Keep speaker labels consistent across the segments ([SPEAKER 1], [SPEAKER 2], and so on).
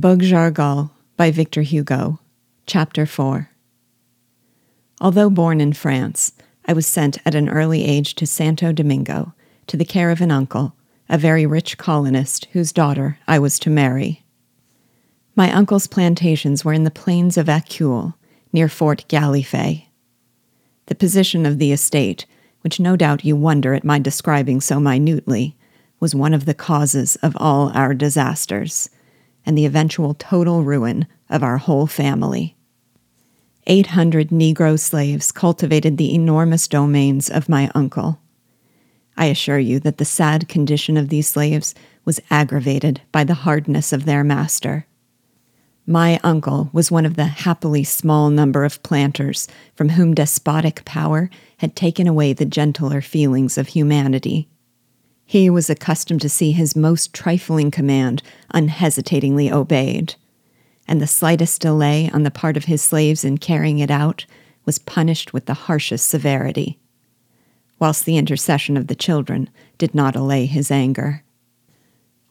[SPEAKER 1] Jargal by Victor Hugo, Chapter 4. Although born in France, I was sent at an early age to Santo Domingo, to the care of an uncle, a very rich colonist whose daughter I was to marry. My uncle's plantations were in the plains of Acul, near Fort Galifet. The position of the estate, which no doubt you wonder at my describing so minutely, was one of the causes of all our disasters and the eventual total ruin of our whole family. 800 Negro slaves cultivated the enormous domains of my uncle. I assure you that the sad condition of these slaves was aggravated by the hardness of their master. My uncle was one of the happily small number of planters from whom despotic power had taken away the gentler feelings of humanity. He was accustomed to see his most trifling command unhesitatingly obeyed, and the slightest delay on the part of his slaves in carrying it out was punished with the harshest severity, whilst the intercession of the children did not allay his anger.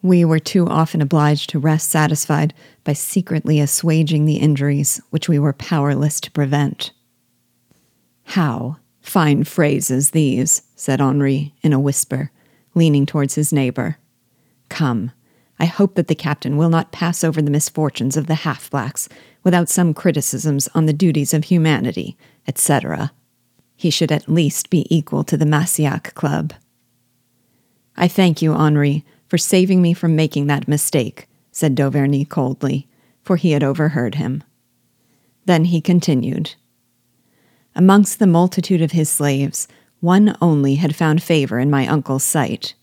[SPEAKER 1] We were too often obliged to rest satisfied by secretly assuaging the injuries which we were powerless to prevent. How fine phrases these, said Henri in a whisper leaning towards his neighbor. Come, I hope that the captain will not pass over the misfortunes of the half blacks without some criticisms on the duties of humanity, etc. He should at least be equal to the Massiac Club. I thank you, Henri, for saving me from making that mistake, said D'Auverney coldly, for he had overheard him. Then he continued. Amongst the multitude of his slaves, one only had found favor in my uncle's sight.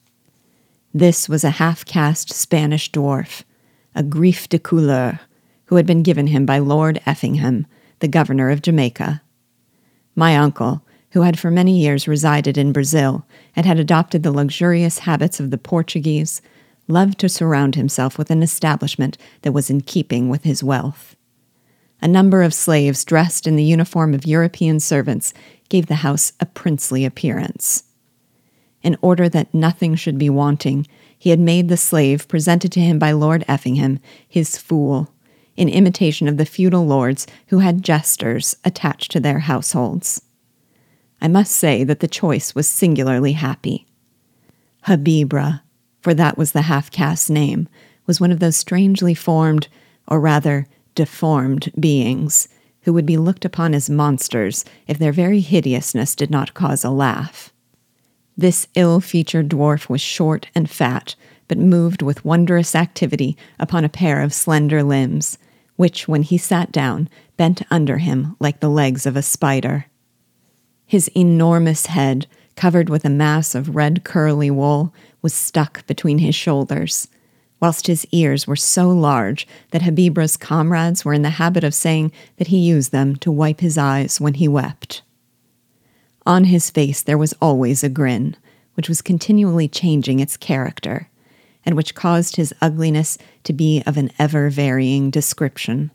[SPEAKER 1] This was a half caste Spanish dwarf, a griffe de couleur, who had been given him by Lord Effingham, the governor of Jamaica. My uncle, who had for many years resided in Brazil and had adopted the luxurious habits of the Portuguese, loved to surround himself with an establishment that was in keeping with his wealth. A number of slaves dressed in the uniform of European servants gave the house a princely appearance. In order that nothing should be wanting, he had made the slave presented to him by Lord Effingham his fool, in imitation of the feudal lords who had jesters attached to their households. I must say that the choice was singularly happy. Habibrah, for that was the half caste's name, was one of those strangely formed, or rather deformed, beings who would be looked upon as monsters if their very hideousness did not cause a laugh. This ill featured dwarf was short and fat, but moved with wondrous activity upon a pair of slender limbs, which, when he sat down, bent under him like the legs of a spider. His enormous head, covered with a mass of red curly wool, was stuck between his shoulders, whilst his ears were so large that Habibrah's comrades were in the habit of saying that he used them to wipe his eyes when he wept. On his face there was always a grin, which was continually changing its character, and which caused his ugliness to be of an ever varying description.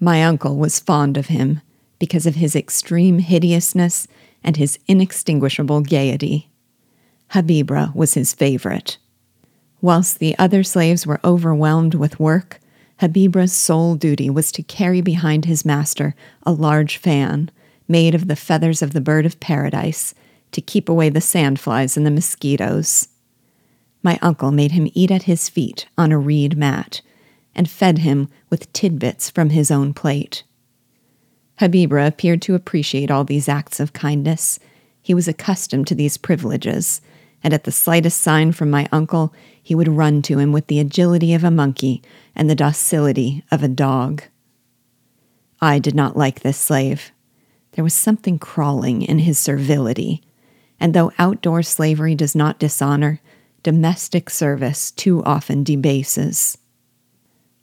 [SPEAKER 1] My uncle was fond of him because of his extreme hideousness and his inextinguishable gaiety. Habibrah was his favorite. Whilst the other slaves were overwhelmed with work, Habibrah's sole duty was to carry behind his master a large fan, made of the feathers of the bird of paradise, to keep away the sandflies and the mosquitoes. My uncle made him eat at his feet on a reed mat, and fed him with tidbits from his own plate. Habibrah appeared to appreciate all these acts of kindness. He was accustomed to these privileges, and at the slightest sign from my uncle, he would run to him with the agility of a monkey and the docility of a dog. I did not like this slave. There was something crawling in his servility, and though outdoor slavery does not dishonor, domestic service too often debases.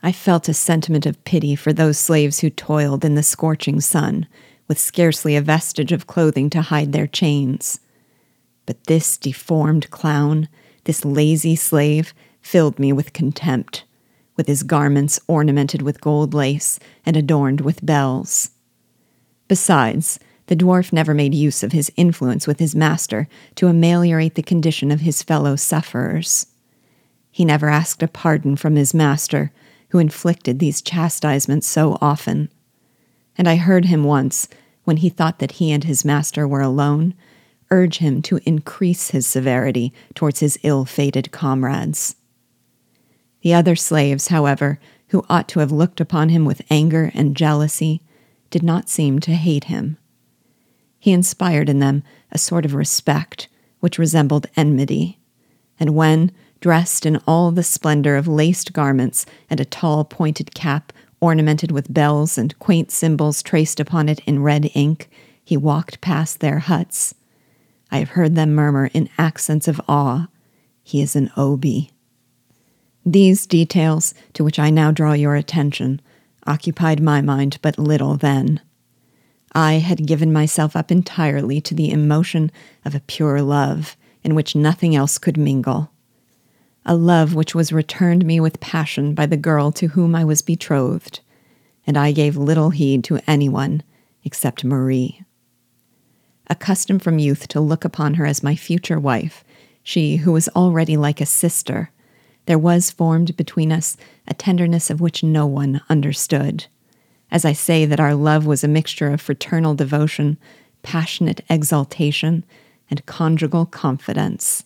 [SPEAKER 1] I felt a sentiment of pity for those slaves who toiled in the scorching sun, with scarcely a vestige of clothing to hide their chains. But this deformed clown this lazy slave, filled me with contempt, with his garments ornamented with gold lace and adorned with bells. Besides, the dwarf never made use of his influence with his master to ameliorate the condition of his fellow sufferers. He never asked a pardon from his master, who inflicted these chastisements so often. And I heard him once, when he thought that he and his master were alone, urge him to increase his severity towards his ill fated comrades. The other slaves, however, who ought to have looked upon him with anger and jealousy, did not seem to hate him. He inspired in them a sort of respect which resembled enmity, and when, dressed in all the splendor of laced garments and a tall pointed cap ornamented with bells and quaint symbols traced upon it in red ink, he walked past their huts. I have heard them murmur in accents of awe, He is an Obi. These details, to which I now draw your attention, occupied my mind but little then. I had given myself up entirely to the emotion of a pure love in which nothing else could mingle. A love which was returned me with passion by the girl to whom I was betrothed, and I gave little heed to anyone except Marie. Accustomed from youth to look upon her as my future wife, she who was already like a sister, there was formed between us a tenderness of which no one understood as I say that our love was a mixture of fraternal devotion, passionate exaltation, and conjugal confidence.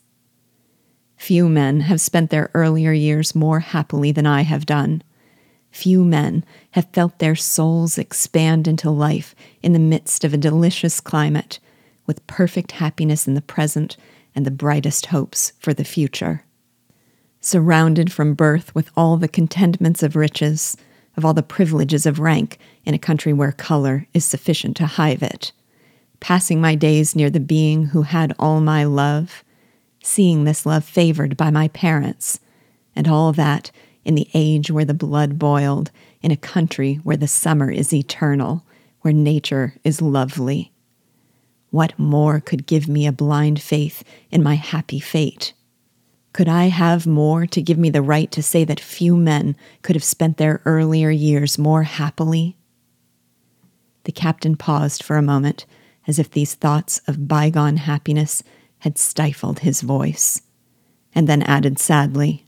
[SPEAKER 1] Few men have spent their earlier years more happily than I have done. Few men have felt their souls expand into life in the midst of a delicious climate, with perfect happiness in the present and the brightest hopes for the future. Surrounded from birth with all the contentments of riches, of all the privileges of rank in a country where color is sufficient to hive it, passing my days near the being who had all my love, seeing this love favored by my parents, and all that in the age where the blood boiled, in a country where the summer is eternal, where nature is lovely. What more could give me a blind faith in my happy fate? Could I have more to give me the right to say that few men could have spent their earlier years more happily? The captain paused for a moment, as if these thoughts of bygone happiness had stifled his voice, and then added sadly,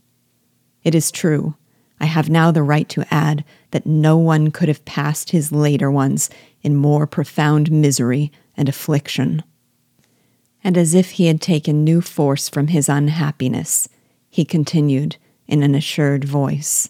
[SPEAKER 1] It is true, I have now the right to add that no one could have passed his later ones in more profound misery and affliction. And as if he had taken new force from his unhappiness, he continued in an assured voice